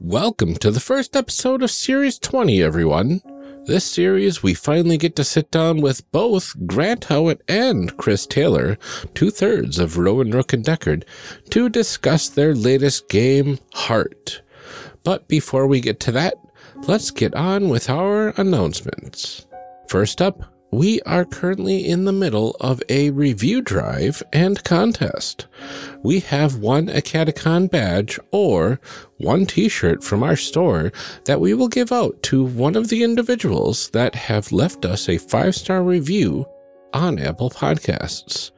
Welcome to the first episode of Series 20, everyone. This series, we finally get to sit down with both Grant Howitt and Chris Taylor, two thirds of Rowan Rook and Decard, to discuss their latest game, Heart. But before we get to that, let's get on with our announcements. First up, we are currently in the middle of a review drive and contest. We have one Acaticon badge or one t-shirt from our store that we will give out to one of the individuals that have left us a five-star review on Apple Podcasts.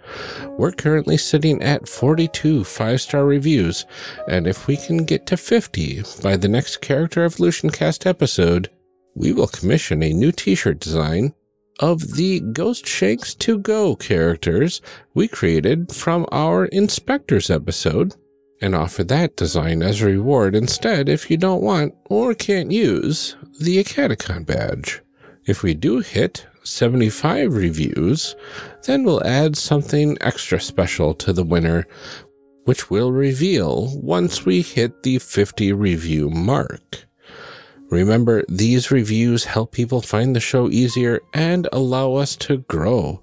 We're currently sitting at 42 five-star reviews, and if we can get to 50 by the next Character Evolution Cast episode, we will commission a new t-shirt design of the Ghost Shanks to Go characters we created from our Inspectors episode and offer that design as a reward instead if you don't want or can't use the Acaticon badge. If we do hit 75 reviews, then we'll add something extra special to the winner, which we'll reveal once we hit the 50 review mark. Remember, these reviews help people find the show easier and allow us to grow.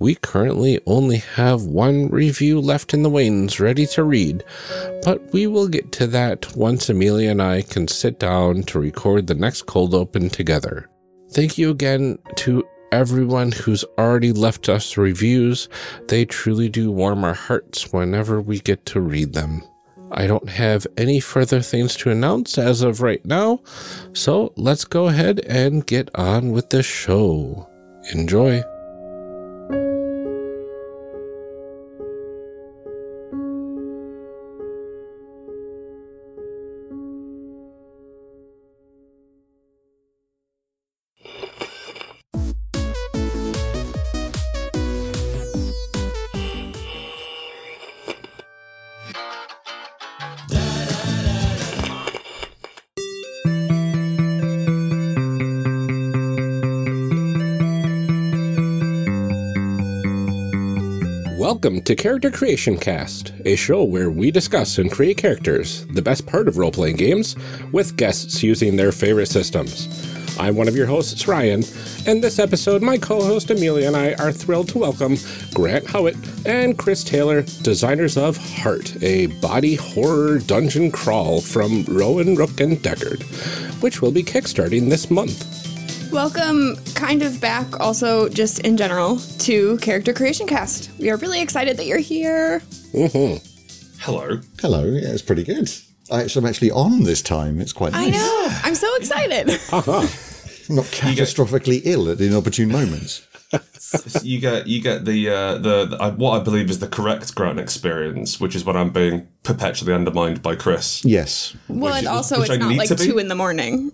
We currently only have one review left in the wings ready to read, but we will get to that once Amelia and I can sit down to record the next cold open together. Thank you again to everyone who's already left us reviews. They truly do warm our hearts whenever we get to read them. I don't have any further things to announce as of right now, so let's go ahead and get on with the show. Enjoy. Welcome to Character Creation Cast, a show where we discuss and create characters, the best part of role playing games, with guests using their favorite systems. I'm one of your hosts, Ryan, and this episode, my co host Amelia and I are thrilled to welcome Grant Howitt and Chris Taylor, designers of Heart, a body horror dungeon crawl from Rowan Rook and Decard, which will be kickstarting this month. Welcome, kind of back, also just in general, to Character Creation Cast. We are really excited that you're here. Mm-hmm. Hello. Hello. Yeah, it's pretty good. I actually, I'm actually on this time. It's quite nice. I know. I'm so excited. I'm not catastrophically ill at inopportune moments. You get you get the uh, the, the uh, what I believe is the correct Grant experience, which is when I'm being perpetually undermined by Chris. Yes. well, Which- and also which it's I not like two in the morning.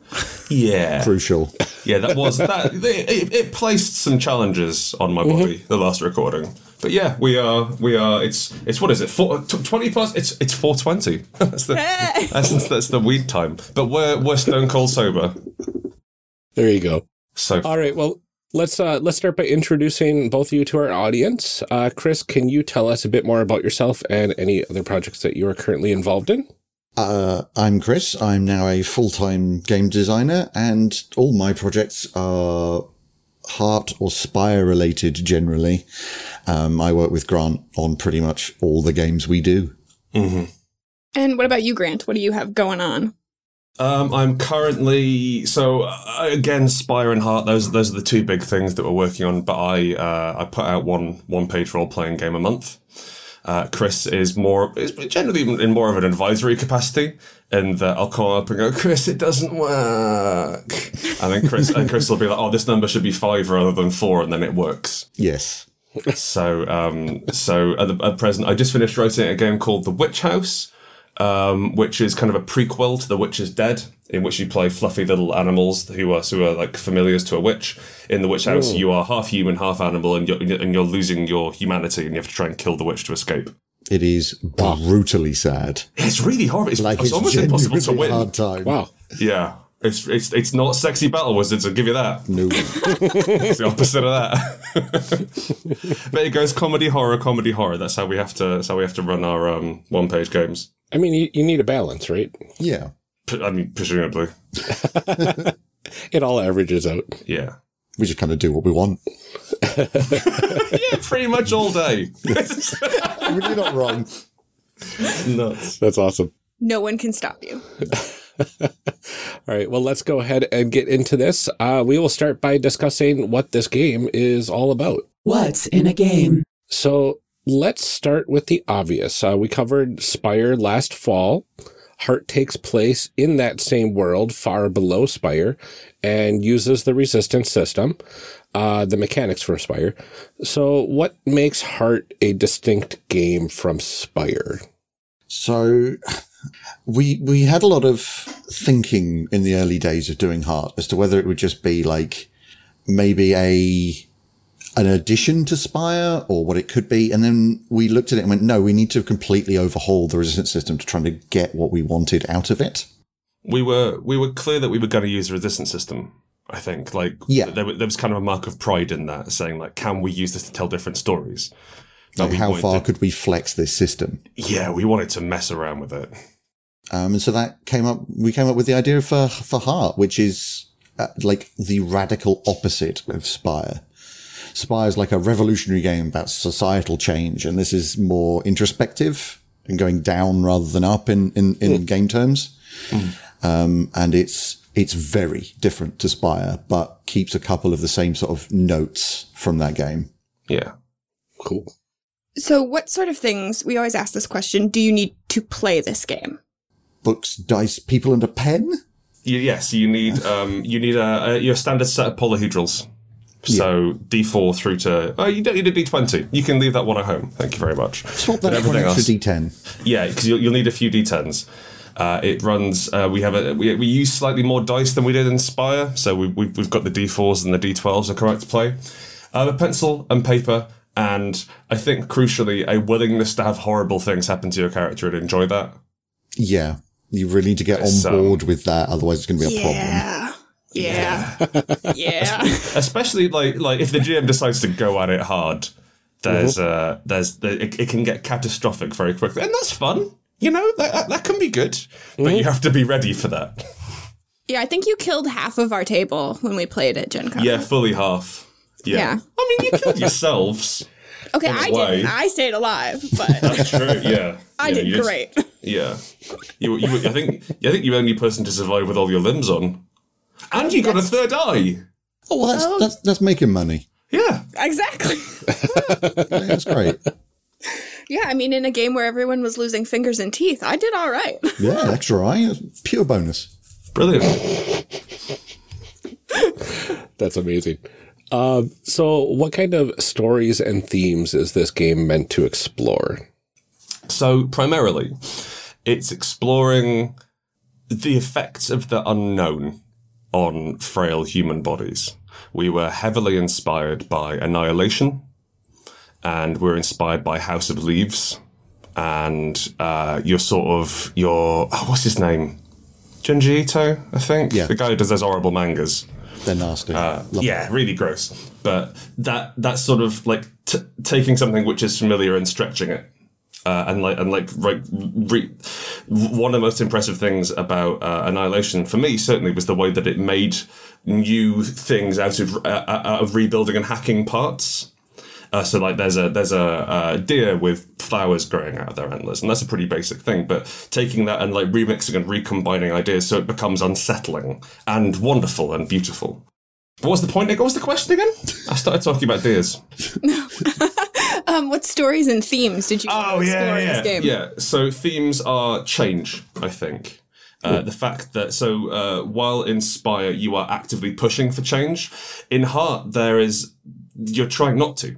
Yeah, Crucial. yeah. That was that. It, it, it placed some challenges on my body the last recording. But yeah, we are we are. It's it's what is it? Four, t- Twenty plus. It's it's four twenty. that's the that's, that's the weed time. But we're we're stone cold sober. There you go. So All right. Well, let's uh, let's start by introducing both of you to our audience. Uh, Chris, can you tell us a bit more about yourself and any other projects that you are currently involved in? Uh, I'm Chris. I'm now a full-time game designer and all my projects are heart or spire related generally. Um, I work with Grant on pretty much all the games we do. And what about you, Grant? What do you have going on? Um, I'm currently so uh, again Spire and Heart. Those those are the two big things that we're working on. But I uh, I put out one one page role playing game a month. Uh, Chris is more is generally in more of an advisory capacity, and that I'll call up and go, Chris, it doesn't work, and then Chris and Chris will be like, oh, this number should be five rather than four, and then it works. Yes. So um, so at, the, at present, I just finished writing a game called The Witch House um, which is kind of a prequel to The Witch is Dead, in which you play fluffy little animals who are who are like familiars to a witch. In the Witch House, Ooh. you are half human, half animal, and you're and you're losing your humanity, and you have to try and kill the witch to escape. It is brutally sad. It's really horrible. It's, Like it's, it's, almost impossible to win. hard time. Wow. Yeah, it's it's it's not sexy battle wizards. I'll give you that. No. It's the opposite of that. but it goes comedy horror, comedy horror. That's how we have to. That's how we have to run our um, one page games. I mean, you, you need a balance, right? yeah. P- I mean, presumably, It all averages out. yeah. We just kind of do what we want. Yeah, pretty much all day. I mean, you're not wrong. Nuts. That's awesome. No one can stop you. All right. Well, let's go ahead and get into this. Uh, we will start by discussing what this game is all about. What's in a game? So let's start with the obvious. Uh, we covered Spire last fall. Heart takes place in that same world, far below Spire, and uses the resistance system, uh, the mechanics from Spire. So, what makes Heart a distinct game from Spire? So we we had a lot of thinking in the early days of doing Heart as to whether it would just be like maybe a an addition to Spire or what it could be. And then we looked at it and went, no, we need to completely overhaul the resistance system to try to get what we wanted out of it. We were we were clear that we were going to use the resistance system. I think like Yeah. there, there was kind of a mark of pride in that, saying like, can we use this to tell different stories? Like how far to- could we flex this system? Yeah, we wanted to mess around with it. Um, and so that came up, we came up with the idea for, for Heart, which is uh, like the radical opposite of Spire. Spire is like a revolutionary game about societal change, and this is more introspective and going down rather than up in, in, in game terms. Um, and it's, it's very different to Spire, but keeps a couple of the same sort of notes from that game. Yeah. Cool. So, what sort of things, we always ask this question, do you need to play this game? Books, dice, people, and a pen? You, yes, you need um, you need a, a your standard set of polyhedrals. So D4 through to oh, you don't need a D20. You can leave that one at home. Thank you very much. Swap that for an everything extra D10. Yeah, because you'll, you'll need a few D10s. Uh, it runs. Uh, we have a we, we use slightly more dice than we did in Spire, so we, we've we've got the D4s and the D12s are correct to play. Uh, a pencil and paper, and I think crucially a willingness to have horrible things happen to your character and enjoy that. Yeah. You really need to get Yes, on um, board with that, otherwise it's going to be a problem. Yeah. Yeah. Yeah. especially like like if the GM decides to go at it hard, there's uh there's it, it can get catastrophic very quickly, and that's fun. You know that that, that can be good, but you have to be ready for that. Yeah, I think you killed half of our table when we played at Gen Con. Yeah, fully half. Yeah. Yeah. I mean, you killed yourselves. Okay, I a I way. didn't. I stayed alive, but That's true. Yeah. I Yeah, did you just- great. Yeah. You, you, I think I think you're the only person to survive with all your limbs on, and you got a third eye. Oh, well, that's, Oh. that's, that's making money. Yeah. Exactly. That's great. Yeah, I mean, in a game where everyone was losing fingers and teeth, I did all right. Yeah, extra eye. Pure bonus. Brilliant. That's amazing. Um, so, what kind of stories and themes is this game meant to explore? So primarily, it's exploring the effects of the unknown on frail human bodies. We were heavily inspired by Annihilation, and we're inspired by House of Leaves, and uh, your sort of your oh, what's his name, Junji Ito, I think, Yeah. the guy who does those horrible mangas. They're nasty. Love Yeah, really gross. But that that's sort of like t- taking something which is familiar and stretching it. Uh, and like and like right, re- one of the most impressive things about uh, Annihilation for me certainly was the way that it made new things out of uh, out of rebuilding and hacking parts. Uh, so like there's a there's a, deer with flowers growing out of their antlers, and that's a pretty basic thing. But taking that and like remixing and recombining ideas so it becomes unsettling and wonderful and beautiful. What was the point? What was the question again? I started talking about deers. Um, what stories and themes did you Oh yeah, in yeah, this game? yeah. So themes are change. I think uh, the fact that so uh, while in Spire you are actively pushing for change, in Heart there is you're trying not to.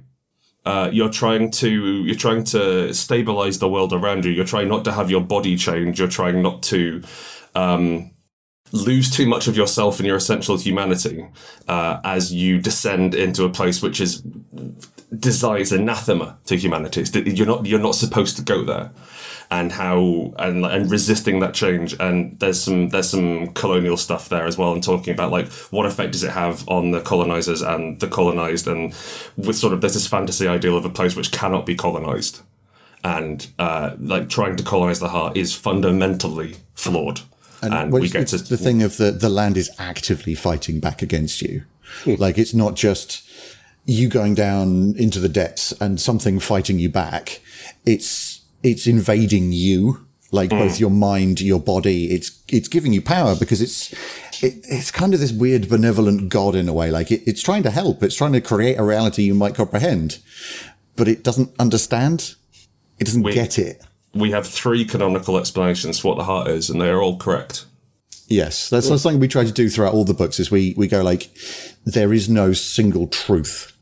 Uh, you're trying to you're trying to stabilize the world around you. You're trying not to have your body change. You're trying not to um, lose too much of yourself and your essential humanity uh, as you descend into a place which is desires anathema to humanity. You're not you're not supposed to go there, and how and and resisting that change. And there's some there's some colonial stuff there as well, and talking about like what effect does it have on the colonizers and the colonized, and with sort of there's this fantasy ideal of a place which cannot be colonized, and uh, like trying to colonize the heart is fundamentally flawed. And, Well, we it's- get to the thing of the the land is actively fighting back against you. Like it's not just you going down into the depths and something fighting you back. It's it's invading you, like both hmm. your mind, your body. It's it's giving you power because it's it, it's kind of this weird benevolent god in a way. Like it, it's trying to help. It's trying to create a reality you might comprehend, but it doesn't understand. It doesn't We- get it. we have three canonical explanations for what the heart is, and they are all correct. Yes, that's something we try to do throughout all the books. Is we we go like, there is no single truth.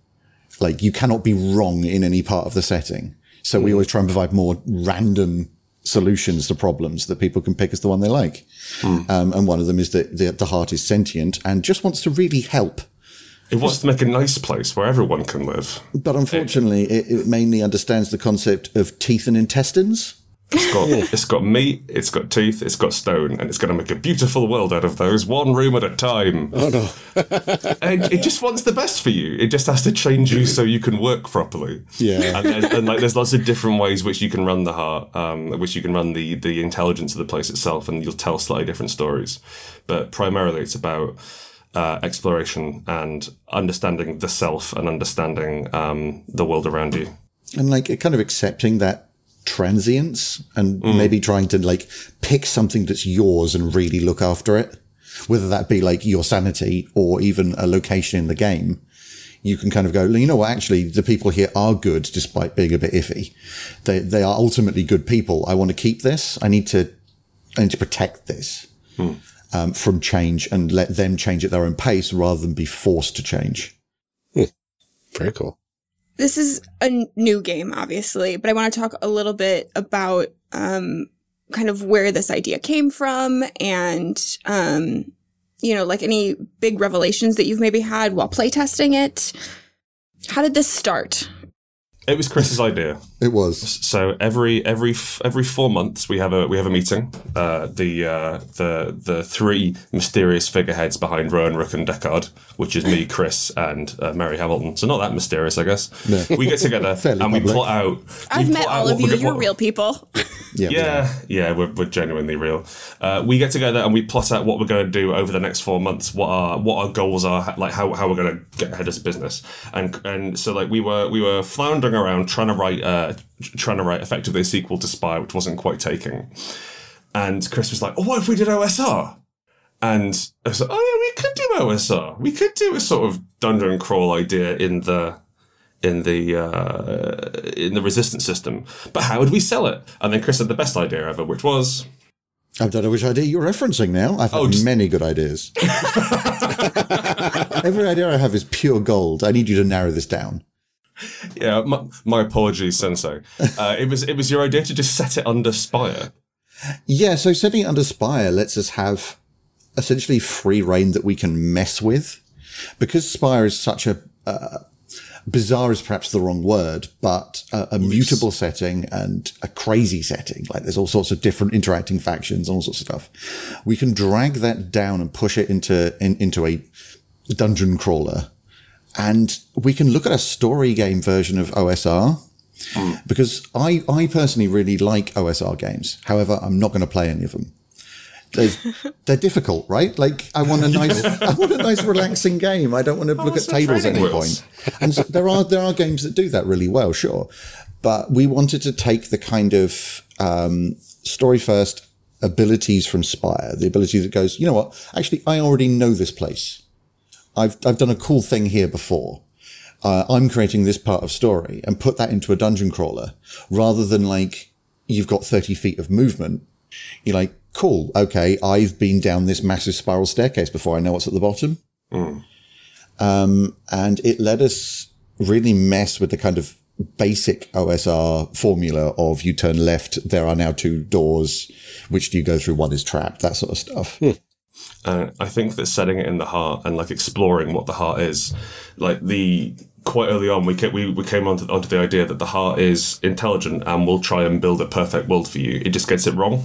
Like you cannot be wrong in any part of the setting. So we always try and provide more random solutions to problems that people can pick as the one they like. Um, and one of them is that the, the heart is sentient and just wants to really help. It wants to make a nice place where everyone can live. But unfortunately, it, it mainly understands the concept of teeth and intestines. It's got it's got meat, it's got teeth, it's got stone, and it's going to make a beautiful world out of those, one room at a time. Oh no. and it just wants the best for you. It just has to change you so you can work properly. Yeah. and, there's, and like there's lots of different ways which you can run the heart, um, which you can run the the intelligence of the place itself, and you'll tell slightly different stories. But primarily, it's about uh, exploration and understanding the self and understanding um, the world around you. and like kind of accepting that transience and mm. maybe trying to like pick something that's yours and really look after it. Whether that be like your sanity or even a location in the game you can kind of go you know what? Actually the people here are good despite being a bit iffy. They they are ultimately good people. I want to keep this. I need to i need to protect this hmm. um, from change and let them change at their own pace rather than be forced to change. Hmm. Very cool. This is a new game, obviously, but I want to talk a little bit about um, kind of where this idea came from and, um, you know, like any big revelations that you've maybe had while playtesting it. How did this start? It was Chris's idea. it was So every every every four months we have a we have a meeting. Uh, the uh, the the three mysterious figureheads behind Rowan, Rook, and Decard, which is me, Chris, and uh, Mary Hamilton. So not that mysterious, I guess. We get together Fairly and we plot out. I've met all of we're you. You're what- real people. yeah. Yeah, yeah, we're, we're genuinely real. Uh, we get together and we plot out what we're going to do over the next four months. What our what our goals are, like how, how we're going to get ahead as a business. And and so like we were we were floundering around trying to write uh trying to write effectively a sequel to Spire, which wasn't quite taking. And Chris was like, "Oh, what if we did OSR?" And I was like, "Oh yeah, we could do OSR. We could do a sort of dungeon crawl idea in the." in the uh, in the resistance system. But how would we sell it? And then Chris had the best idea ever, which was I don't know which idea you're referencing now. I've had Oh, just- many good ideas. Every idea I have is pure gold. I need you to narrow this down. Yeah. My, my apologies, Sensei. Uh, it was it was your idea to just set it under Spire. Yeah, so setting it under Spire lets us have essentially free reign that we can mess with. Because Spire is such a uh, bizarre is perhaps the wrong word, but a, a mutable setting and a crazy setting. Like there's all sorts of different interacting factions and all sorts of stuff. We can drag that down and push it into in, into a dungeon crawler, and we can look at a story game version of OSR. Because I, I personally really like OSR games. However, I'm not going to play any of them they're difficult, right? Like I want a nice, I want a nice, relaxing game. I don't want to look at tables at any point. And so there are there are games that do that really well, sure. But we wanted to take the kind of um, story first abilities from Spire, the ability that goes, you know what? Actually, I already know this place. I've I've done a cool thing here before. Uh, I'm creating this part of story and put that into a dungeon crawler rather than like you've got 30 feet of movement. You're like, cool. Okay. I've been down this massive spiral staircase before. I know what's at the bottom. Um, and it let us really mess with the kind of basic OSR formula of you turn left. There are now two doors. Which do you go through? One is trapped, that sort of stuff. Uh, I think that setting it in the heart and like exploring what the heart is, like the quite early on, we ca- we, we came onto, onto the idea that the heart is intelligent and will try and build a perfect world for you. It just gets it wrong,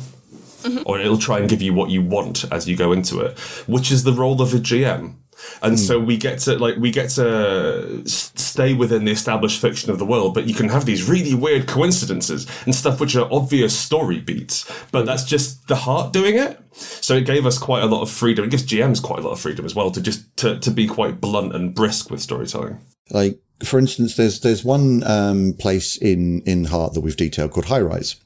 or it'll try and give you what you want as you go into it, which is the role of a GM. And so we get to like we get to stay within the established fiction of the world, but you can have these really weird coincidences and stuff which are obvious story beats, but that's just the heart doing it. So it gave us quite a lot of freedom. It gives GMs quite a lot of freedom as well to just to, to be quite blunt and brisk with storytelling. Like, for instance, there's, there's one, um, place in, in Heart that we've detailed called High Rise.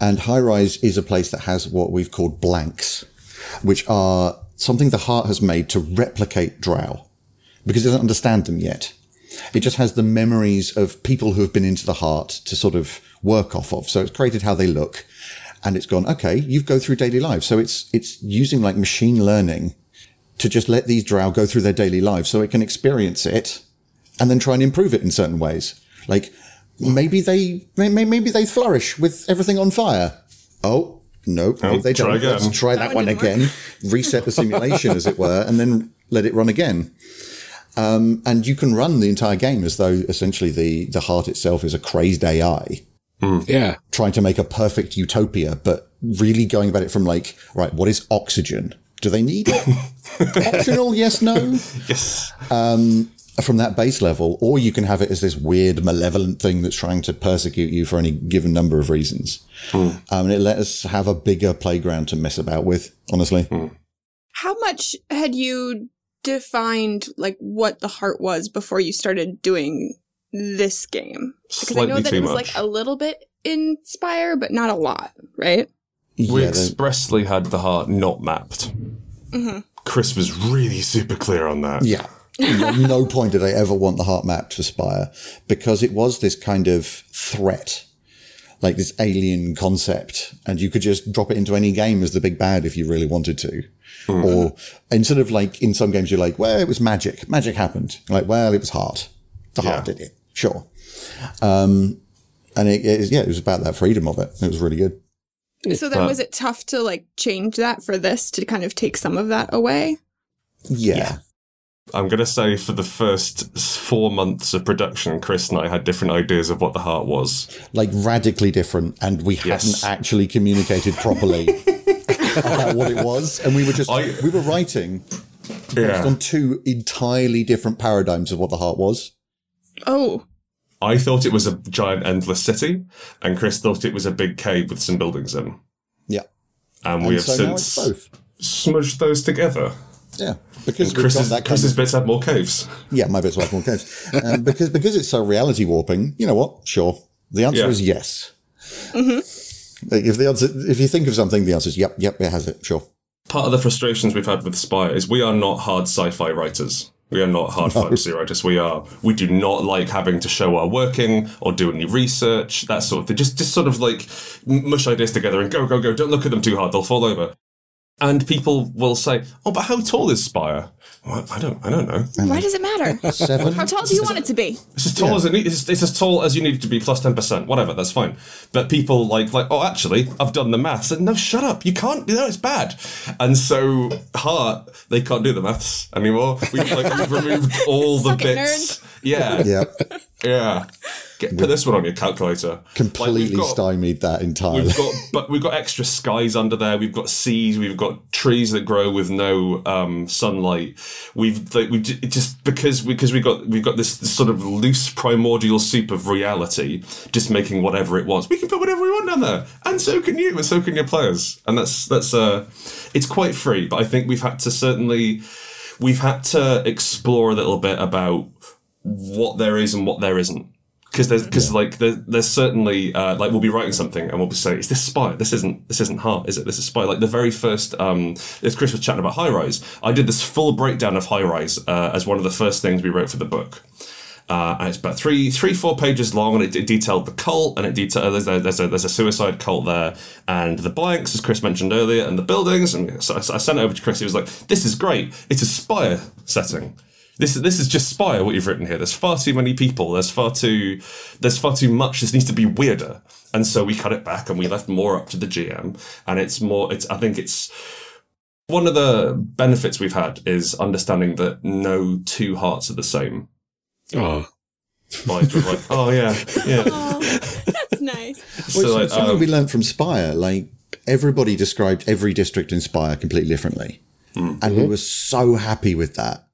And High Rise is a place that has what we've called blanks, which are something the heart has made to replicate Drow because it doesn't understand them yet. It just has the memories of people who have been into the heart to sort of work off of. So it's created how they look and it's gone, okay, you've go through daily lives. So it's, it's using like machine learning to just let these drow go through their daily lives so it can experience it and then try and improve it in certain ways. Like maybe they, may- may- maybe they flourish with everything on fire. Oh, no, maybe they try don't. again. Let's try that, That one, one didn't again, reset the simulation as it were, and then let it run again. Um, and you can run the entire game as though essentially the, the heart itself is a crazed AI Yeah. trying to make a perfect utopia, but really going about it from like, right, what is oxygen? Do they need it? Optional, yes, no Yes. From that base level, or you can have it as this weird, malevolent thing that's trying to persecute you for any given number of reasons. Hmm. Um, and it let us have a bigger playground to mess about with, honestly. Hmm. How much had you defined like what the heart was before you started doing this game? Because I know that it was much. like a little bit in Spire, but not a lot, right? We Yeah, expressly had the heart not mapped. Mm-hmm. Chris was really super clear on that. Yeah. At no point did I ever want the heart map to Spire because it was this kind of threat, like this alien concept, and you could just drop it into any game as the big bad if you really wanted to. Or instead of like in some games, you're like, well, it was magic. Magic happened. Like, well, it was heart. The heart Yeah. did it. Sure. Um, and it, it, yeah, it was about that freedom of it. It was really good. So then But- was it tough to like change that for this to kind of take some of that away? Yeah. I'm going to say for the first four months of production, Chris and I had different ideas of what the heart was. Like radically different. And we Yes. hadn't actually communicated properly about what it was. And we were just, I- we were writing based Yeah. on two entirely different paradigms of what the heart was. Oh, I thought it was a giant endless city, and Chris thought it was a big cave with some buildings in. Yeah. And, And we have so since both. smudged those together. Yeah. Because And Chris's, that Chris's of, bits have more caves. yeah, my bits have more caves. Um, because, because it's so reality warping, you know what? Sure. The answer Yeah. is yes. If the answer, if you think of something, the answer is yep, yep, it has it. Sure. Part of the frustrations we've had with Spire is we are not hard sci-fi writers. We are not hard fantasy writers. We are. We do not like having to show our working or do any research. That sort of thing. Just, just sort of like mush ideas together and go, go, go. Don't look at them too hard; they'll fall over. And people will say, "Oh, but how tall is Spire?" Well, I don't. I don't know. why does it matter? Seven. How tall do you want it to be? It's as tall as it needs. It's, it's as tall as you need it to be plus ten percent. Whatever, that's fine. But people like like oh, actually, I've done the maths. And no, shut up. You can't. No, it's bad. And so heart, they can't do the maths anymore. We've like we've removed all the Suck it, bits. Yeah, yeah. yeah. Get, put this one on your calculator. Like, Completely got- stymied that entirely. We've got, but we've got extra skies under there. We've got seas. We've got trees that grow with no um, sunlight. We've like, we just because because we got we've got this, this sort of loose primordial soup of reality, just making whatever it wants. We can put whatever we want down there, and so can you, and so can your players. And that's that's uh, it's quite free. But I think we've had to certainly we've had to explore a little bit about what there is and what there isn't because there's because like there, there's certainly uh, like we'll be writing something and we'll be saying is this Spire this isn't this isn't heart is it this is Spire like the very first um as chris was chatting about high rise i did this full breakdown of high rise uh, as one of the first things we wrote for the book uh, and it's about three, three, four pages long, and it, it detailed the cult, and it detailed there's a, there's a there's a suicide cult there, and the blanks, as Chris mentioned earlier, and the buildings. And so I, I sent it over to Chris. He was like, "This is great. It's a Spire setting. This is this is just Spire. What you've written here. There's far too many people. There's far too there's far too much. This needs to be weirder." And so we cut it back, and we left more up to the GM, and it's more. It's I think it's. One of the benefits we've had is understanding that no two hearts are the same. Oh, Like, we're like, oh yeah, yeah. Oh, that's nice. So Well, like, something um, we learned from Spire. Like everybody described every district in Spire completely differently, and we were so happy with that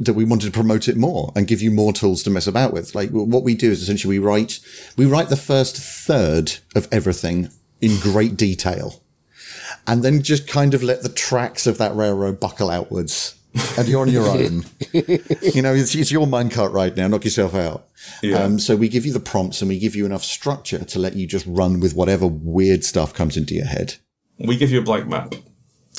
that we wanted to promote it more and give you more tools to mess about with. Like what we do is essentially we write we write the first third of everything in great detail, and then just kind of let the tracks of that railroad buckle outwards. and you're on your own. you know, it's, it's your minecart right now. Knock yourself out. Yeah. Um, so we give you the prompts and we give you enough structure to let you just run with whatever weird stuff comes into your head. we give you a blank map,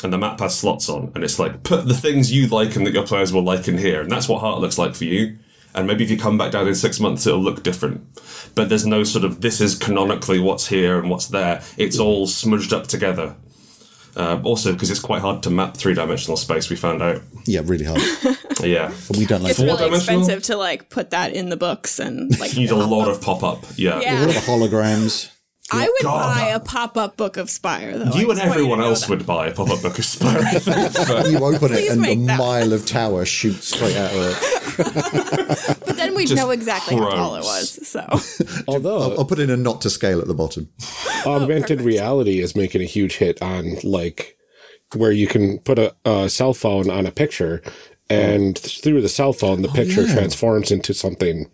and the map has slots on, and it's like put the things you like and that your players will like in here, and that's what heart looks like for you. And maybe if you come back down in six months, it'll look different. But there's no sort of this is canonically what's here and what's there. It's all smudged up together. Uh, also, because it's quite hard to map three dimensional space, we found out. Yeah, really hard. Yeah, we don't like It's to really expensive to like put that in the books and like. you need a lot of pop up. Yeah. Yeah. What are the holograms? I would God, buy that- a pop up book of Spire though. I You and everyone to know else that. would buy a pop up book of Spire. I think, but- You open it and a that. mile of tower shoots straight out of it. But then we'd just know exactly how tall it was. So although I'll put in a not to scale at the bottom. augmented oh, reality is making a huge hit on like where you can put a, a cell phone on a picture and through the cell phone the oh, picture yeah. transforms into something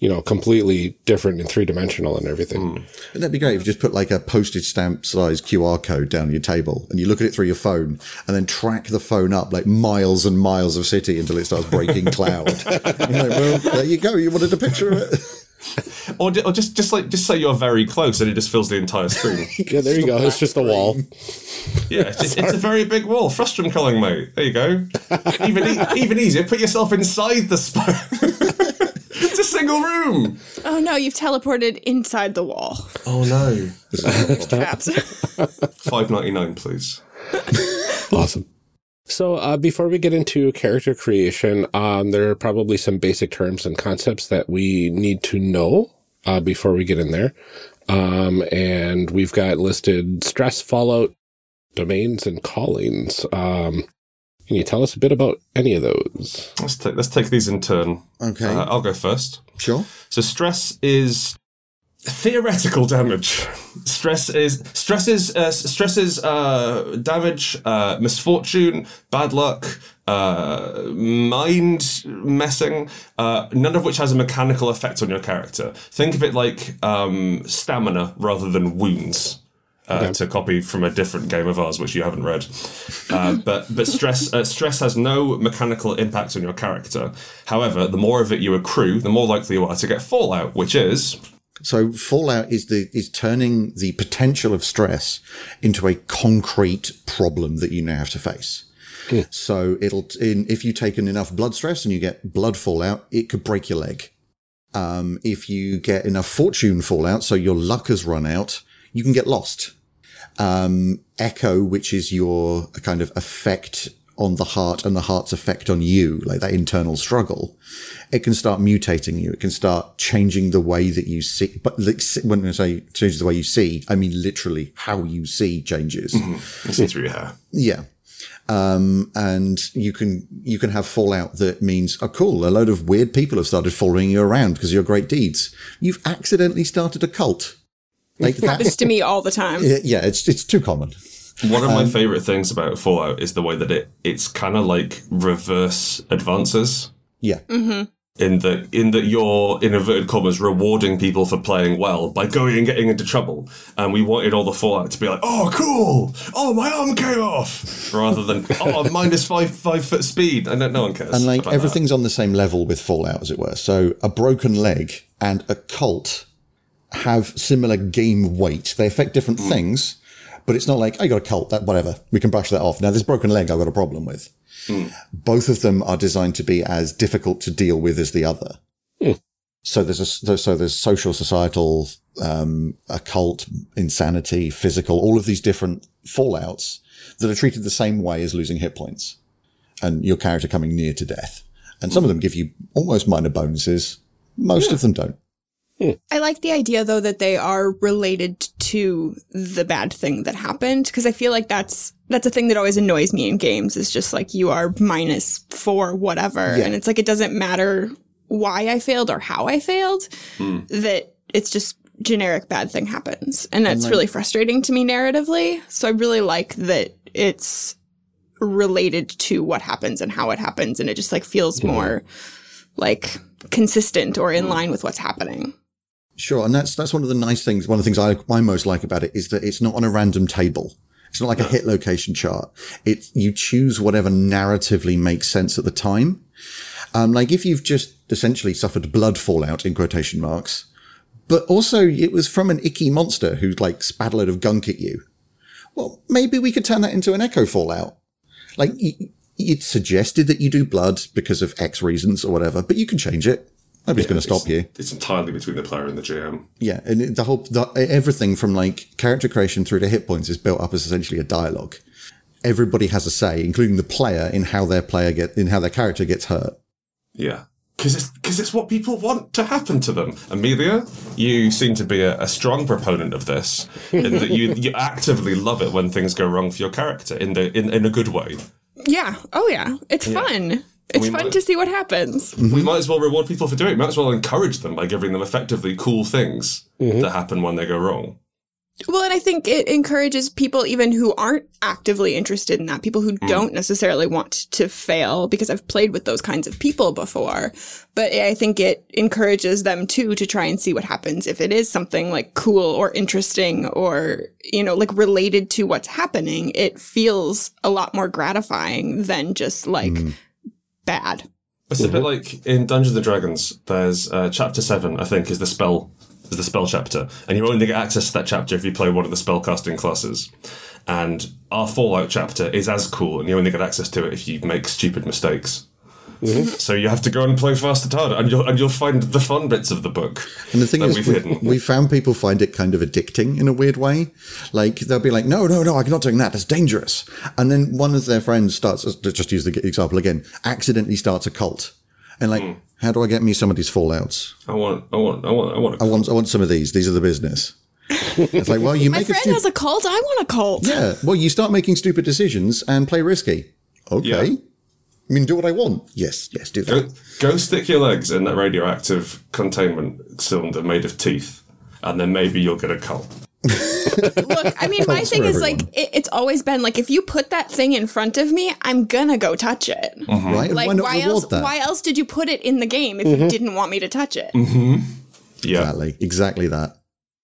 you know completely different and three-dimensional and everything hmm. Wouldn't that be great if you just put like a postage stamp size QR code down your table and you look at it through your phone and then track the phone up like miles and miles of city until it starts breaking cloud. You're like, well, there you go. You wanted a picture of it. or, or just just like just say you're very close and it just fills the entire screen. yeah there you go it's just a wall Yeah, it's, it's a very big wall. Frustum culling, mate. There you go. Even e- even easier. Put yourself inside the spot. It's a single room. Oh no, you've teleported inside the wall. Oh no. Traps. Five ninety nine, please. awesome so uh, before we get into character creation um, there are probably some basic terms and concepts that we need to know uh, before we get in there um, and we've got listed stress fallout domains and callings um, can you tell us a bit about any of those Let's take let's take these in turn. Okay. Uh, I'll go first. Sure. So stress is theoretical damage. Stress is stress is uh, stress is uh, damage, uh, misfortune, bad luck, uh, mind messing. Uh, none of which has a mechanical effect on your character. Think of it like um, stamina rather than wounds. Uh, To copy from a different game of ours, which you haven't read, uh, but but stress uh, stress has no mechanical impact on your character. However, the more of it you accrue, the more likely you are to get fallout, which is So fallout is the is turning the potential of stress into a concrete problem that you now have to face. So it'll in if you taken enough blood stress and you get blood fallout, it could break your leg. Um, if you get enough fortune fallout, so your luck has run out, you can get lost. Um, echo, which is your kind of effect on the heart and the heart's effect on you, like that internal struggle, it can start mutating you. It can start changing the way that you see. But like, when I say changes the way you see, I mean literally how you see changes. You see through your hair. Yeah. Um, and you can, you can have fallout that means, oh, cool. A load of weird people have started following you around because of your great deeds. You've accidentally started a cult. Like Happens to me all the time. yeah, it's, it's too common. One of my Um, favorite things about Fallout is the way that it it's kind of like reverse advances. Yeah. in that in that you're in inverted commas rewarding people for playing well by going and getting into trouble. And we wanted all the Fallout to be like, oh cool, oh my arm came off, rather than oh minus five five foot speed. And no, no one cares. And like about everything's on the same level with Fallout, as it were. So a broken leg and a cult have similar game weight. They affect different hmm. things, but it's not like I got a cult, that whatever. We can brush that off. Now this broken leg I've got a problem with. Hmm. Both of them are designed to be as difficult to deal with as the other. Hmm. So there's a so there's social, societal, um, occult, insanity, physical, all of these different fallouts that are treated the same way as losing hit points and your character coming near to death. And some of them give you almost minor bonuses. Most of them don't. Hmm. I like the idea though that they are related to the bad thing that happened because I feel like that's that's a thing that always annoys me in games is just like you are minus four whatever. Yeah. and it's like it doesn't matter why I failed or how I failed hmm. that it's just generic bad thing happens. And that's really frustrating to me narratively. So I really like that it's related to what happens and how it happens and it just like feels hmm. more like consistent or in line with what's happening. Sure. And that's, that's one of the nice things. One of the things I, I most like about it is that it's not on a random table. It's not like a hit location chart. It, you choose whatever narratively makes sense at the time. Um, like if you've just essentially suffered blood fallout in quotation marks, but also it was from an icky monster who like spat a load of gunk at you. Well, maybe we could turn that into an echo fallout. Like it's suggested that you do blood because of X reasons or whatever, but you can change it. Nobody's going to stop you. It's entirely between the player and the GM. Yeah, and the whole the, everything from like character creation through to hit points is built up as essentially a dialogue. Everybody has a say, including the player, in how their player get in how their character gets hurt. Yeah. Because it's, cause it's what people want to happen to them. Amelia, you seem to be a, a strong proponent of this, in that you, you actively love it when things go wrong for your character in, the, in, in a good way. Yeah. Oh yeah. It's fun. It's fun might- to see what happens. We might as well reward people for doing it. We might as well encourage them by giving them effectively cool things mm-hmm. that happen when they go wrong. Well, and I think it encourages people even who aren't actively interested in that, people who mm. don't necessarily want to fail, because I've played with those kinds of people before. But I think it encourages them too to try and see what happens if it is something like cool or interesting or, you know, like related to what's happening. It feels a lot more gratifying than just like mm. Bad. It's a bit like in Dungeons and Dragons. There's uh, chapter seven, I think, is the spell is the spell chapter, and you only get access to that chapter if you play one of the spellcasting classes. And our Fallout chapter is as cool, and you only get access to it if you make stupid mistakes. Mm-hmm. So you have to go and play faster harder, and you'll and you'll find the fun bits of the book And the thing that is, we've we, we found people find it kind of addicting in a weird way. Like they'll be like, "No, no, no, I'm not doing that. That's dangerous." And then one of their friends starts, uh, let's just use the example again, accidentally starts a cult, and like, hmm. how do I get me some of these fallouts? I want, I want, I want, I want. I want, I want some of these. These are the business. It's like, well, you My make a friend stu- has a cult. I want a cult. yeah. Well, you start making stupid decisions and play risky. Okay. Yeah. I mean, do what I want. Yes, yes, do that. Go, go stick your legs in that radioactive containment cylinder made of teeth, and then maybe you'll get a cult. Look, I mean, my thing for is like, it, it's always been like, if you put that thing in front of me, I'm gonna go touch it. Mm-hmm. Right? And Like, why why else? that? Why else did you put it in the game if you mm-hmm. didn't want me to touch it? Mm-hmm. Yeah, Exactly. Exactly that.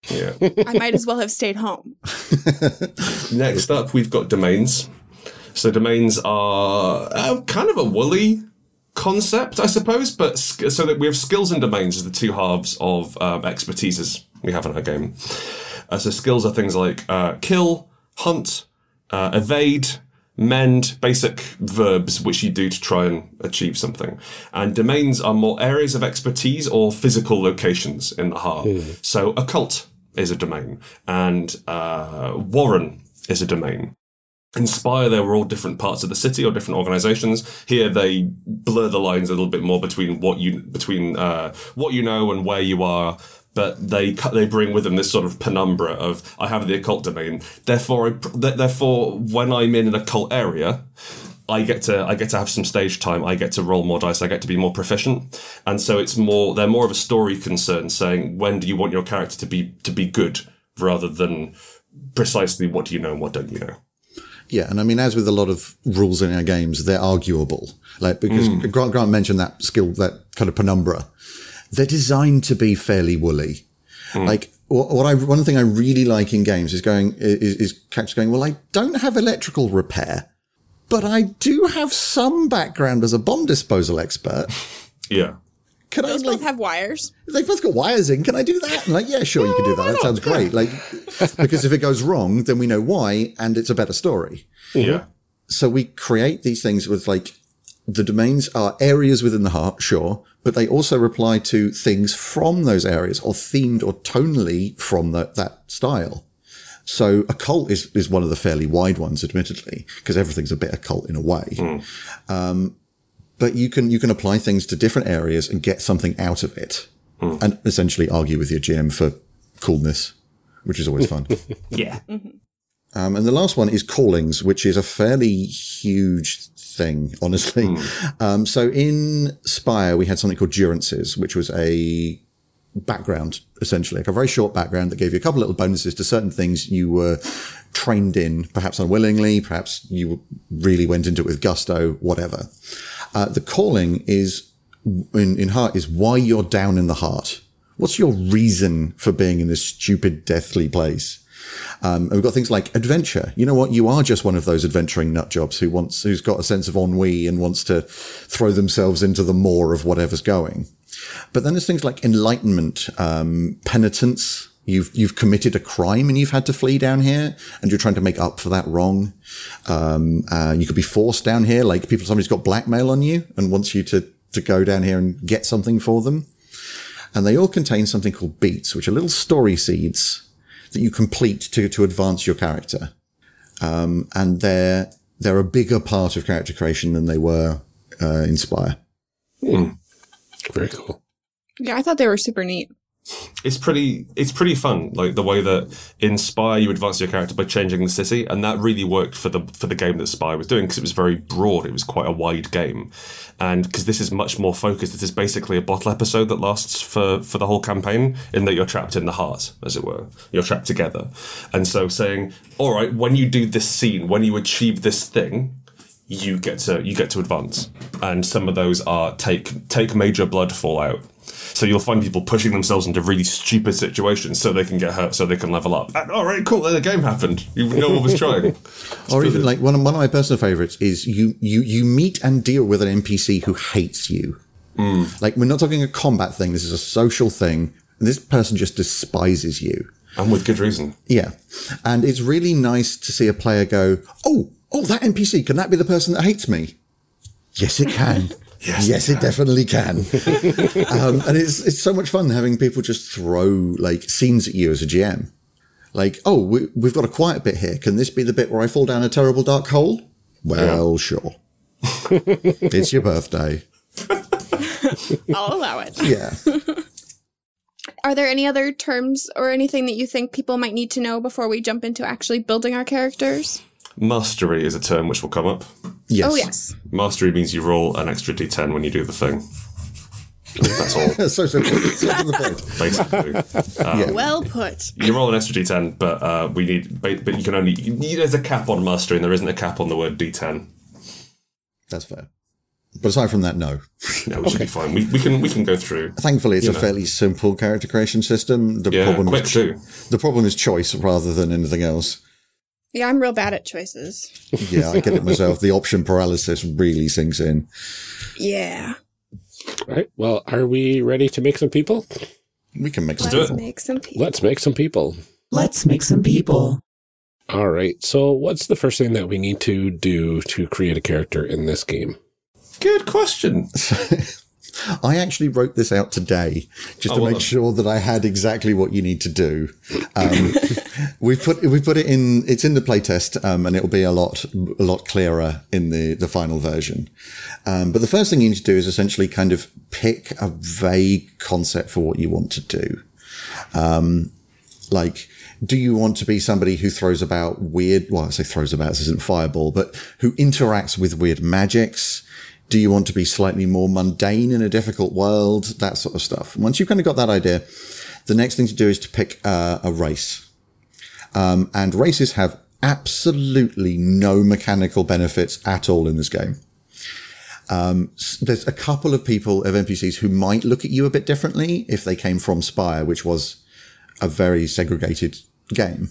yeah. I might as well have stayed home. Next up, we've got domains. So domains are uh, kind of a woolly concept, I suppose, but sk- so that we have skills and domains as the two halves of um, expertises we have in our game. Uh, so skills are things like uh, kill, hunt, uh, evade, mend, basic verbs which you do to try and achieve something. And domains are more areas of expertise or physical locations in the heart. So occult is a domain, and uh, Warren is a domain. In Spire, they were all different parts of the city or different organizations. Here, they blur the lines a little bit more between what you between uh, what you know and where you are. But they they bring with them this sort of penumbra of I have the occult domain. Therefore, I, th- therefore, when I'm in an occult area, I get to I get to have some stage time. I get to roll more dice. I get to be more proficient, and so it's more they're more of a story concern, saying when do you want your character to be to be good rather than precisely what do you know and what don't you know. Yeah, and I mean, as with a lot of rules in our games, they're arguable. Like because mm. Grant Grant mentioned that skill, that kind of penumbra. They're designed to be fairly woolly. Mm. Like what, what I one thing I really like in games is going is, is characters going. Well, I don't have electrical repair, but I do have some background as a bomb disposal expert. Yeah. Can Those I like? both have wires. They've both got wires in. Can I do that? And like, yeah, sure, you can do that. That sounds great. Like, because if it goes wrong, then we know why, and it's a better story. Yeah. So we create these things with like the domains are areas within the heart, sure, but they also reply to things from those areas or themed or tonally from that that style. So occult is, is one of the fairly wide ones, admittedly, because everything's a bit occult in a way. Um, but you can, you can apply things to different areas and get something out of it and essentially argue with your GM for coolness, which is always fun. Yeah. Um, and the last one is callings, which is a fairly huge thing, honestly. Um, so in Spire, we had something called durances, which was a background, essentially, like a very short background that gave you a couple little bonuses to certain things you were trained in, perhaps unwillingly, perhaps you really went into it with gusto, whatever. Uh, the calling is in, in heart is why you're down in the heart. What's your reason for being in this stupid, deathly place? Um, and we've got things like adventure. You know what? You are just one of those adventuring nut jobs who wants, who's got a sense of ennui and wants to throw themselves into the maw of whatever's going. But then there's things like enlightenment, um, penitence. You've, you've committed a crime and you've had to flee down here and you're trying to make up for that wrong. Um, uh, you could be forced down here, like people, somebody's got blackmail on you and wants you to, to go down here and get something for them. And they all contain something called beats, which are little story seeds that you complete to, to advance your character. Um, and they're, they're a bigger part of character creation than they were, uh, in Spire. Very cool. Yeah, I thought they were super neat. It's pretty it's pretty fun like the way that in spire you advance your character by changing the city and that really worked for the for the game that Spire was doing because it was very broad it was quite a wide game. And because this is much more focused this is basically a bottle episode that lasts for for the whole campaign in that you're trapped in the heart as it were. You're trapped together. And so saying all right when you do this scene when you achieve this thing you get to you get to advance. And some of those are take take major blood fallout so you'll find people pushing themselves into really stupid situations so they can get hurt, so they can level up. And, all right, cool. Then the game happened. You no one was trying. or even like one of, one of my personal favorites is you, you, you meet and deal with an NPC who hates you. Hmm. Like we're not talking a combat thing. This is a social thing. This person just despises you. and with good reason. Yeah. And it's really nice to see a player go, Oh, oh, that NPC, can that be the person that hates me? Yes, it can. yes, it, definitely can. um, and it's, it's so much fun having people just throw like scenes at you as a GM. Like, oh, we, we've got a quiet bit here. Can this be the bit where I fall down a terrible dark hole? Well, sure. it's your birthday. I'll allow it. Yeah. Are there any other terms or anything that you think people might need to know before we jump into actually building our characters? Mastery is a term which will come up. Yes. Oh, yes. Mastery means you roll an extra d10 when you do the thing. That's all, so simple. So to the point. basically. Well put. You roll an extra d10, but uh, we need. But, but you can only. You, there's a cap on mastery, and there isn't a cap on the word d10. That's fair. But aside from that, no. No, we should be fine. We, we can we can go through. Thankfully, it's a know. fairly simple character creation system. The Yeah, problem quick is too. the problem is choice rather than anything else. Yeah, I'm real bad at choices. Yeah, I get it myself. The option paralysis really sinks in. Yeah. All right. Well, are we ready to make some people? We can make some. Let's it. make some people. Let's make some people. Let's make some people. All right. So, what's the first thing that we need to do to create a character in this game? Good question. I actually wrote this out today just Oh, to well make done. sure that I had exactly what you need to do. Um, we put we put it in. It's in the playtest, um, and it'll be a lot a lot clearer in the the final version. Um, but the first thing you need to do is essentially kind of pick a vague concept for what you want to do. Um, like, do you want to be somebody who throws about weird? Well, I say throws about. This isn't fireball, but who interacts with weird magics. Do you want to be slightly more mundane in a difficult world? That sort of stuff. Once you've kind of got that idea, the next thing to do is to pick uh, a race. Um, and races have absolutely no mechanical benefits at all in this game. Um, there's a couple of people of NPCs who might look at you a bit differently if they came from Spire, which was a very segregated game.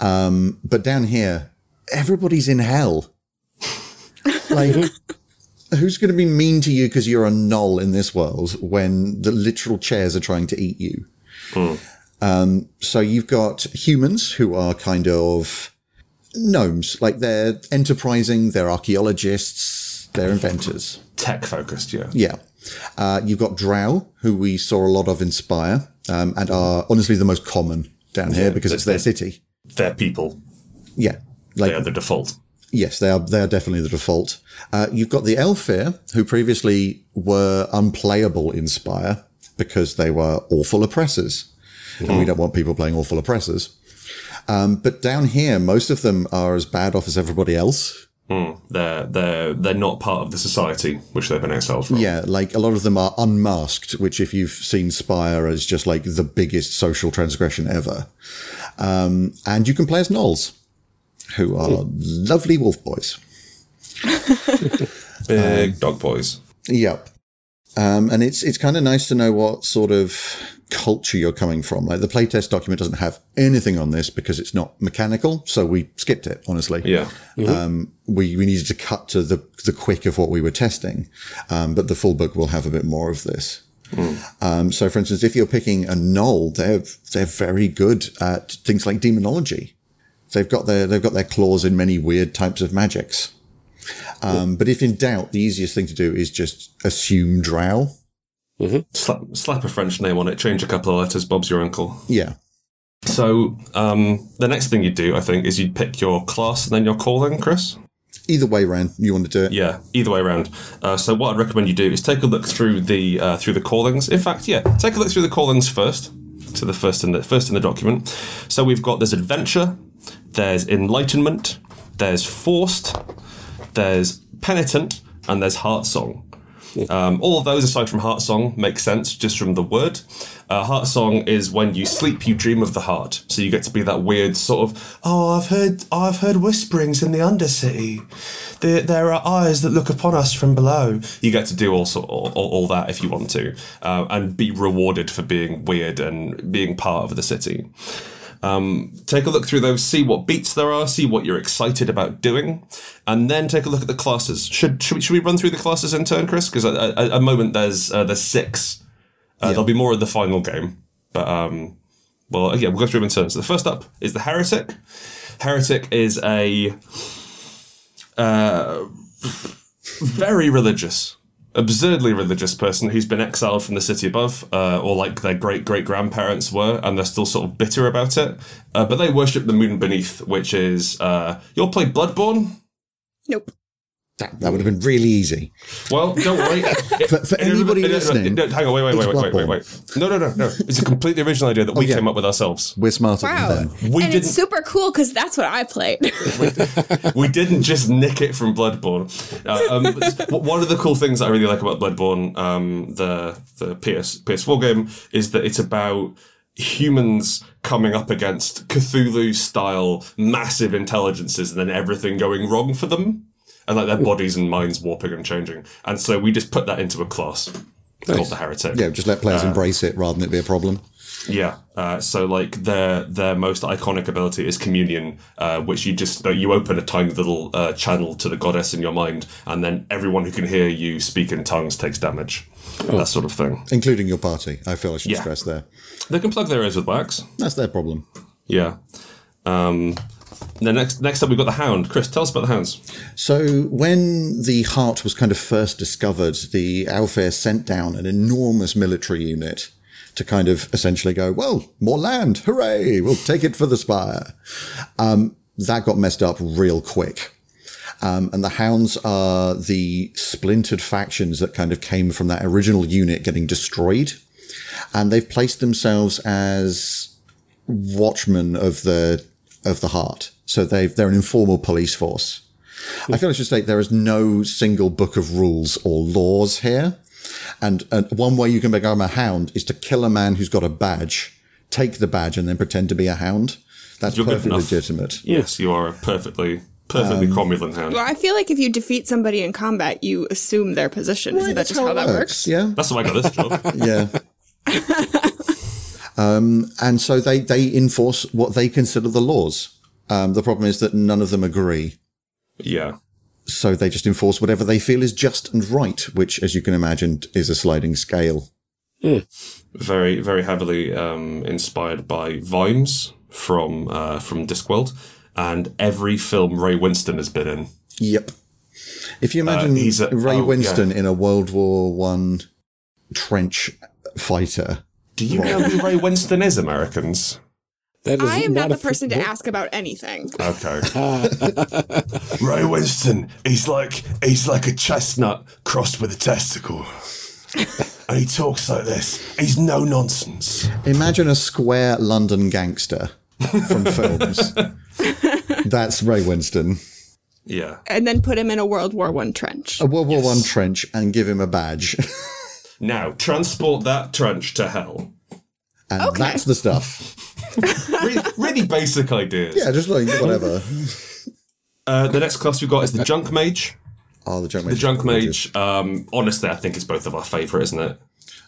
Um, but down here, everybody's in hell. Like, who's going to be mean to you because you're a gnoll in this world when the literal chairs are trying to eat you? Um, so you've got humans who are kind of gnomes, like they're enterprising, they're archaeologists, they're inventors. Tech focused, yeah. Yeah. Uh, you've got drow, who we saw a lot of in Spire, um, and are honestly the most common down here because it's their city. They're people. Yeah. Like, They are the default. Yes, they are. They are definitely the default. Uh, you've got the Aelfir, who previously were unplayable in Spire because they were awful oppressors, and we don't want people playing awful oppressors. Um, but down here, most of them are as bad off as everybody else. They're they're they're not part of the society which they've been exiled from. Yeah, like a lot of them are unmasked, which, if you've seen Spire, is just like the biggest social transgression ever. Um, and you can play as Gnolls, who are lovely wolf boys. Big dog boys. Yep. Um, and it's it's kind of nice to know what sort of culture you're coming from. Like the playtest document doesn't have anything on this because it's not mechanical, so we skipped it. Honestly, Yeah. um, we we needed to cut to the the quick of what we were testing, um, but the full book will have a bit more of this. Um, so, for instance, if you're picking a gnoll, they're they're very good at things like demonology. They've got their they've got their claws in many weird types of magics. Um, but if in doubt, the easiest thing to do is just assume drow. Slap, slap a French name on it, change a couple of letters, Bob's your uncle. Yeah. So um, the next thing you'd do, I think, is you'd pick your class and then your calling, Chris. Either way round, you want to do it. Yeah, either way around. Uh, so what I'd recommend you do is take a look through the uh, through the callings. In fact, yeah, take a look through the callings first. To the first in the first in the document. So we've got this adventure, there's enlightenment, there's forced, there's penitent, and there's heart song. Um, all of those, aside from heart song, make sense just from the word. Uh, heart song is when you sleep, you dream of the heart. So you get to be that weird sort of, oh, I've heard, I've heard whisperings in the undercity. There, there are eyes that look upon us from below. You get to do all all, all that if you want to, uh, and be rewarded for being weird and being part of the city take a look through those, see what beats there are, see what you're excited about doing, and then take a look at the classes. Should should we, should we run through the classes in turn, Chris? Because at, a moment there's uh, there's six. Uh, There'll be more at the final game, but um, well, yeah, we'll go through them in turn. So the first up is the heretic. Heretic is a uh, very religious. Absurdly religious person who's been exiled from the city above, uh, or like their great great grandparents were, and they're still sort of bitter about it. Uh, but they worship the moon beneath, which is uh, you'll play Bloodborne. Nope. That, that would have been really easy. Well, don't worry. For- for anybody listening, no, hang on, wait, wait, wait, wait, wait, wait, wait. No, no, no, no. It's a completely original idea that we yeah. came up with ourselves. We're smarter Wow. than them. We and didn't. it's super cool because that's what I played. we didn't just nick it from Bloodborne. Uh, um, one of the cool things that I really like about Bloodborne, um, the the PS PS4 game, is that it's about humans coming up against Cthulhu style massive intelligences, and then everything going wrong for them, and like their bodies and minds warping and changing. And so we just put that into a class called the Heretic. Yeah, just let players embrace it rather than it be a problem. Yeah. Uh, so like their their most iconic ability is communion, uh, which you just you open a tiny little uh, channel to the goddess in your mind, and then everyone who can hear you speak in tongues takes damage. That sort of thing. Including your party, I feel I should Yeah. stress there. They can plug their ears with wax. That's their problem. Yeah. Um, The next next up, we've got the Hound. Chris, tell us about the Hounds. So when the heart was kind of first discovered, the Aelfir sent down an enormous military unit to kind of essentially go, well, more land, hooray, we'll take it for the spire. Um, that got messed up real quick. Um, and the Hounds are the splintered factions that kind of came from that original unit getting destroyed. And they've placed themselves as watchmen of the, of the heart. So they've, they're an informal police force. I feel I should state there is no single book of rules or laws here. And, and one way you can become a hound is to kill a man who's got a badge, take the badge, and then pretend to be a hound. That's You're perfectly legitimate. Yes, you are a perfectly perfectly Um, cromulent hound. Well, I feel like if you defeat somebody in combat, you assume their position. Isn't that That's just how, it that works? Yeah. That's how I got this job. Yeah. um, and so they, they enforce what they consider the laws. Um, the problem is that none of them agree. yeah. So they just enforce whatever they feel is just and right, which, as you can imagine, is a sliding scale. Very, very heavily um, inspired by Vimes from uh, from Discworld, and every film Ray Winstone has been in. Yep. If you imagine Uh, he's a- Ray oh, Winstone in a World War One trench fighter, Do you know who Ray Winstone is, Americans? That is I am not, a the person to ask about anything. Okay. Ray Winstone, he's like he's like a chestnut crossed with a testicle. and he talks like this. He's no nonsense. imagine a square London gangster from films. That's Ray Winstone. Yeah. And then put him in a World War One trench. A World War One trench and give him a badge. Now transport that trench to hell. And Okay. that's the stuff. Really, really basic ideas. Yeah, just like whatever. Uh, the next class we've got is the junk mage. Oh, the junk mage. The junk mage. Um, honestly, I think it's both of our favourite, isn't it?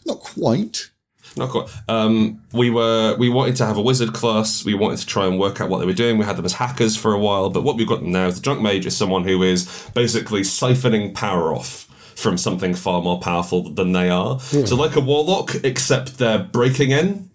Not quite. Not quite. Um, we were we wanted to have a wizard class. We wanted to try and work out what they were doing. We had them as hackers for a while, but what we've got them now is the junk mage is someone who is basically siphoning power off from something far more powerful than they are. So like a warlock, except they're breaking in.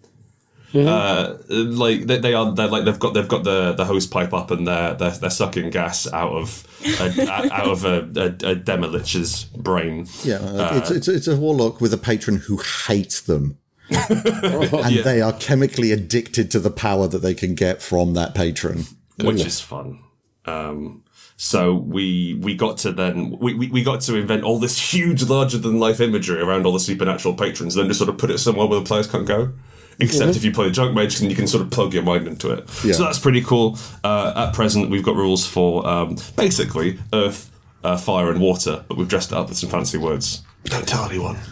Uh, like they, they are, they're like they've got they've got the the hose pipe up and they're they're, they're sucking gas out of a, out of a, a, a demolich's brain. Yeah, uh, it's, it's it's a warlock with a patron who hates them, and they are chemically addicted to the power that they can get from that patron. which is fun. Um, so we we got to then we, we, we got to invent all this huge larger than life imagery around all the supernatural patrons, and then just sort of put it somewhere where the players can't go. Except if you play the junk mage, then you can sort of plug your mind into it. Yeah. So that's pretty cool. Uh, at present, we've got rules for um, basically earth, uh, fire, and water, but we've dressed it up with some fancy words. Don't tell anyone.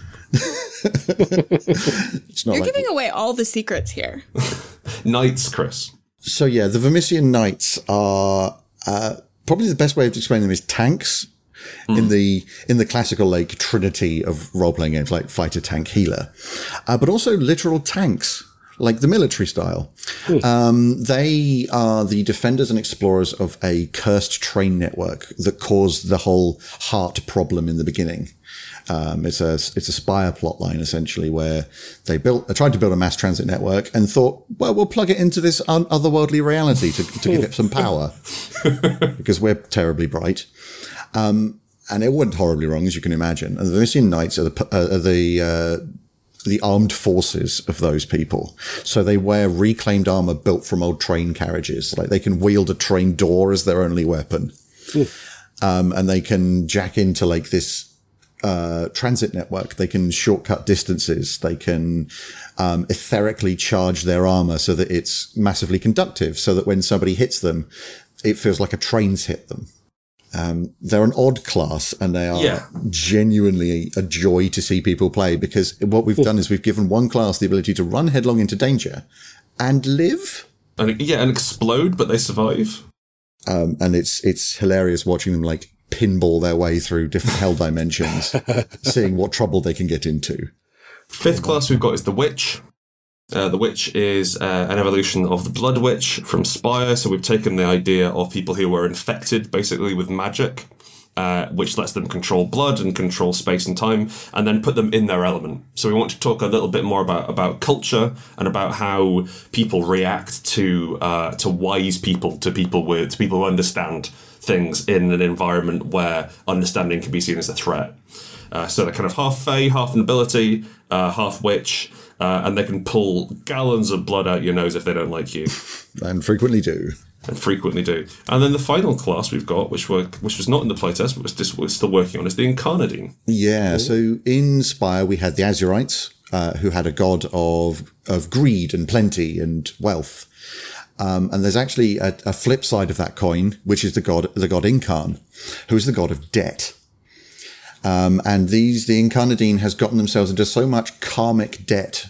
It's not You're like giving away all the secrets here. Knights, Chris. so. Yeah, the Vermisian Knights are uh, probably the best way of explaining them is tanks. In the in the classical like trinity of role playing games like fighter, tank, healer, uh, but also literal tanks like the military style. Um, they are the defenders and explorers of a cursed train network that caused the whole heart problem in the beginning. Um, it's a it's a spire plot line essentially where they built they tried to build a mass transit network and thought, well, we'll plug it into this un- otherworldly reality to, to give it some power because we're terribly bright. Um, and it went horribly wrong, as you can imagine. And the Vermisian Knights are the uh, are the uh, the armed forces of those people. So they wear reclaimed armor built from old train carriages. Like they can wield a train door as their only weapon. Um, and they can jack into like this, uh, transit network. They can shortcut distances. They can, um, etherically charge their armor so that it's massively conductive so that when somebody hits them, it feels like a train's hit them. Um, they're an odd class and they are Yeah. genuinely a joy to see people play because what we've done is we've given one class the ability to run headlong into danger and live. And yeah, and explode, but they survive. Um, and it's, it's hilarious watching them like pinball their way through different hell dimensions, seeing what trouble they can get into. Fifth class we've got is the Witch. Uh, the Witch is uh, an evolution of the Blood Witch from Spire. So we've taken the idea of people who were infected basically with magic uh, which lets them control blood and control space and time, and then put them in their element. So we want to talk a little bit more about about culture and about how people react to uh, to wise people, to people with to people who understand things in an environment where understanding can be seen as a threat. Uh, so they're kind of half fey, half nobility, half witch, uh, and they can pull gallons of blood out your nose if they don't like you And frequently do. and frequently do. And then the final class we've got, which were which was not in the playtest, but was just we're still working on, is the Incarnadine. Yeah. So in Spire, we had the Azurites, uh, who had a god of of greed and plenty and wealth. Um, and there's actually a, a flip side of that coin, which is the god the god Incarn, who is the god of debt. Um, and these the Incarnadine has gotten themselves into so much karmic debt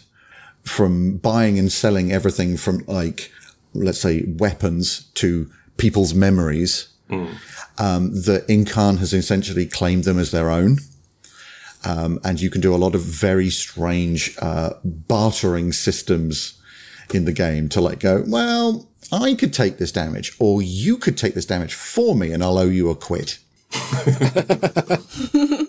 from buying and selling everything from like let's say weapons to people's memories um, that Incarn has essentially claimed them as their own. Um, and you can do a lot of very strange uh, bartering systems in the game to like go, well, I could take this damage, or you could take this damage for me, and I'll owe you a quid.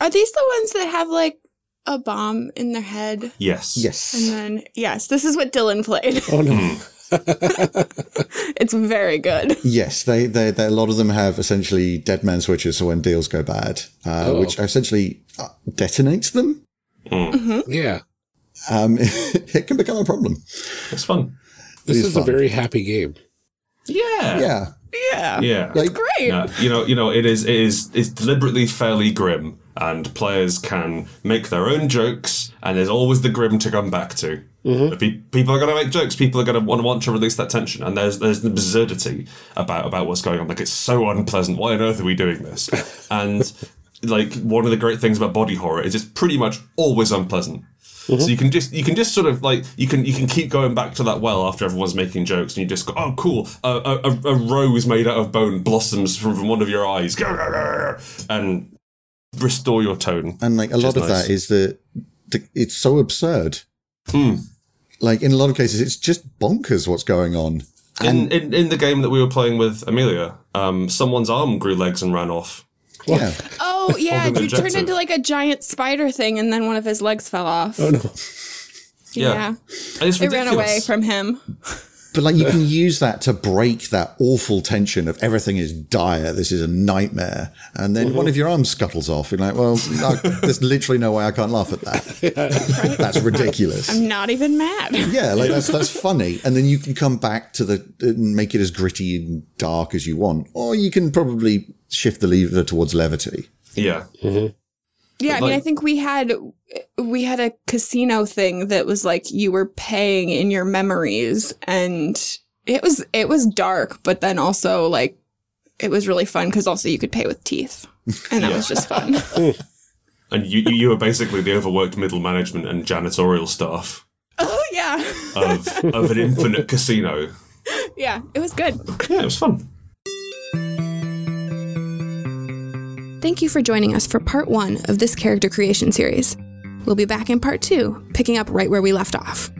Are these the ones that have like a bomb in their head? Yes. Yes. And then, yes, this is what Dylan played. Oh no. it's very good. Yes, they, they, they, a lot of them have essentially dead man switches, so when deals go bad, uh, which essentially uh, detonates them. Yeah. Um, it can become a problem. It's fun. This is is, a very happy game. Yeah. Yeah. Yeah. Yeah. Like, Great. Yeah, you know, you know, it is, it is, it's deliberately fairly grim, and players can make their own jokes, and there's always the grim to come back to. Mm-hmm. Pe- People are going to make jokes. People are going to want, want to release that tension, and there's there's the absurdity about about what's going on. Like it's so unpleasant. Why on earth are we doing this? and like one of the great things about body horror is it's pretty much always unpleasant. So you can just you can just sort of like you can you can keep going back to that well after everyone's making jokes and you just go oh cool a, a, a- rose made out of bone blossoms from, from one of your eyes and restore your tone And like a lot of nice. that is that the, it's so absurd. Like in a lot of cases, it's just bonkers what's going on. in, in in the game that we were playing with Amelia um someone's arm grew legs and ran off Yeah. Oh, yeah. Over You turned into like a giant spider thing, and then one of his legs fell off. Oh no. Yeah. Yeah. It ran away from him. But like you can use that to break that awful tension of everything is dire. This is a nightmare. And then one of your arms scuttles off. You're like, well, no, there's literally no way I can't laugh at that. That's ridiculous. I'm not even mad. Yeah, like that's that's funny, and then you can come back to the and make it as gritty and dark as you want, or you can probably shift the lever towards levity. yeah mm-hmm. Yeah, I mean, I think we had we had a casino thing that was like you were paying in your memories, and it was it was dark, but then also like it was really fun because also you could pay with teeth, and that was just fun. and you you were basically the overworked middle management and janitorial staff oh yeah, of of an infinite casino. Yeah, it was good. yeah it was fun Thank you for joining us for part one of this character creation series. We'll be back in part two, picking up right where we left off.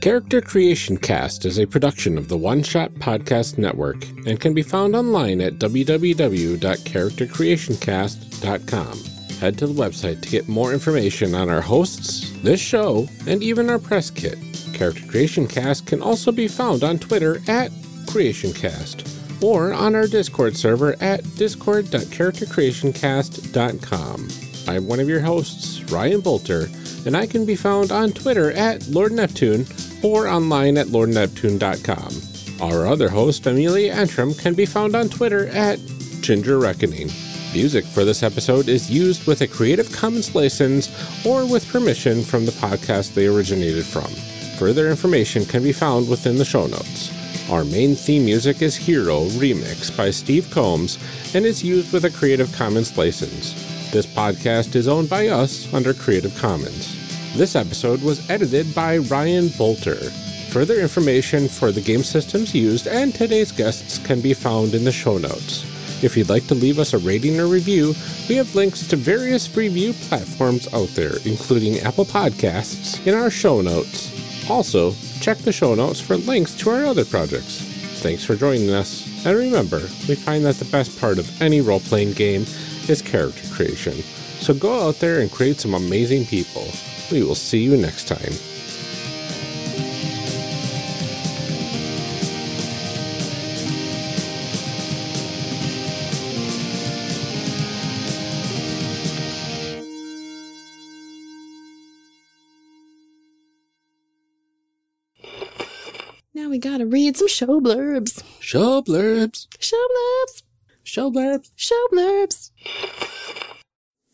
Character Creation Cast is a production of the One Shot Podcast Network and can be found online at www.charactercreationcast.com. Head to the website to get more information on our hosts, this show, and even our press kit. Character Creation Cast can also be found on Twitter at CreationCast or on our Discord server at discord.charactercreationcast.com. I'm one of your hosts, Ryan Bolter, and I can be found on Twitter at Lord Neptune or online at lordneptune.com. Our other host, Amelia Antrim, can be found on Twitter at Ginger Reckoning. Music for this episode is used with a Creative Commons license or with permission from the podcast they originated from. Further information can be found within the show notes. Our main theme music is Hero Remix by Steve Combs and is used with a Creative Commons license. This podcast is owned by us under Creative Commons. This episode was edited by Ryan Bolter. Further information for the game systems used and today's guests can be found in the show notes. If you'd like to leave us a rating or review, we have links to various review platforms out there, including Apple Podcasts, in our show notes. Also, check the show notes for links to our other projects. Thanks for joining us. And remember, we find that the best part of any role playing game is character creation. So go out there and create some amazing people. We will see you next time. We gotta read some show blurbs. Show blurbs. Show blurbs. Show blurbs. Show blurbs.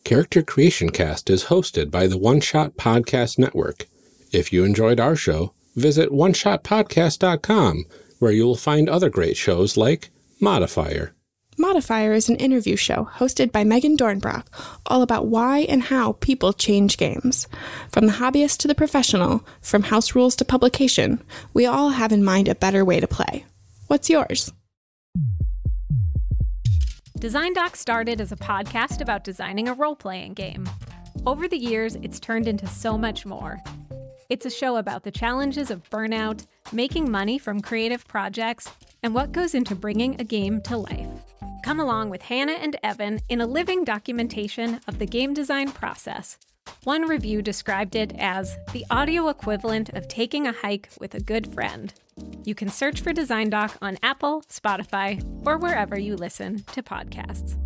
Character Creation Cast is hosted by the One Shot Podcast Network. If you enjoyed our show, visit oneshotpodcast.com, where you will find other great shows like Modifier. Modifier is an interview show hosted by Megan Dornbrock, all about why and how people change games. From the hobbyist to the professional, from house rules to publication, we all have in mind a better way to play. What's yours? Design Doc started as a podcast about designing a role playing game. Over the years, it's turned into so much more. It's a show about the challenges of burnout, making money from creative projects, and what goes into bringing a game to life. Come along with Hannah and Evan in a living documentation of the game design process. One review described it as the audio equivalent of taking a hike with a good friend. You can search for Design Doc on Apple, Spotify, or wherever you listen to podcasts.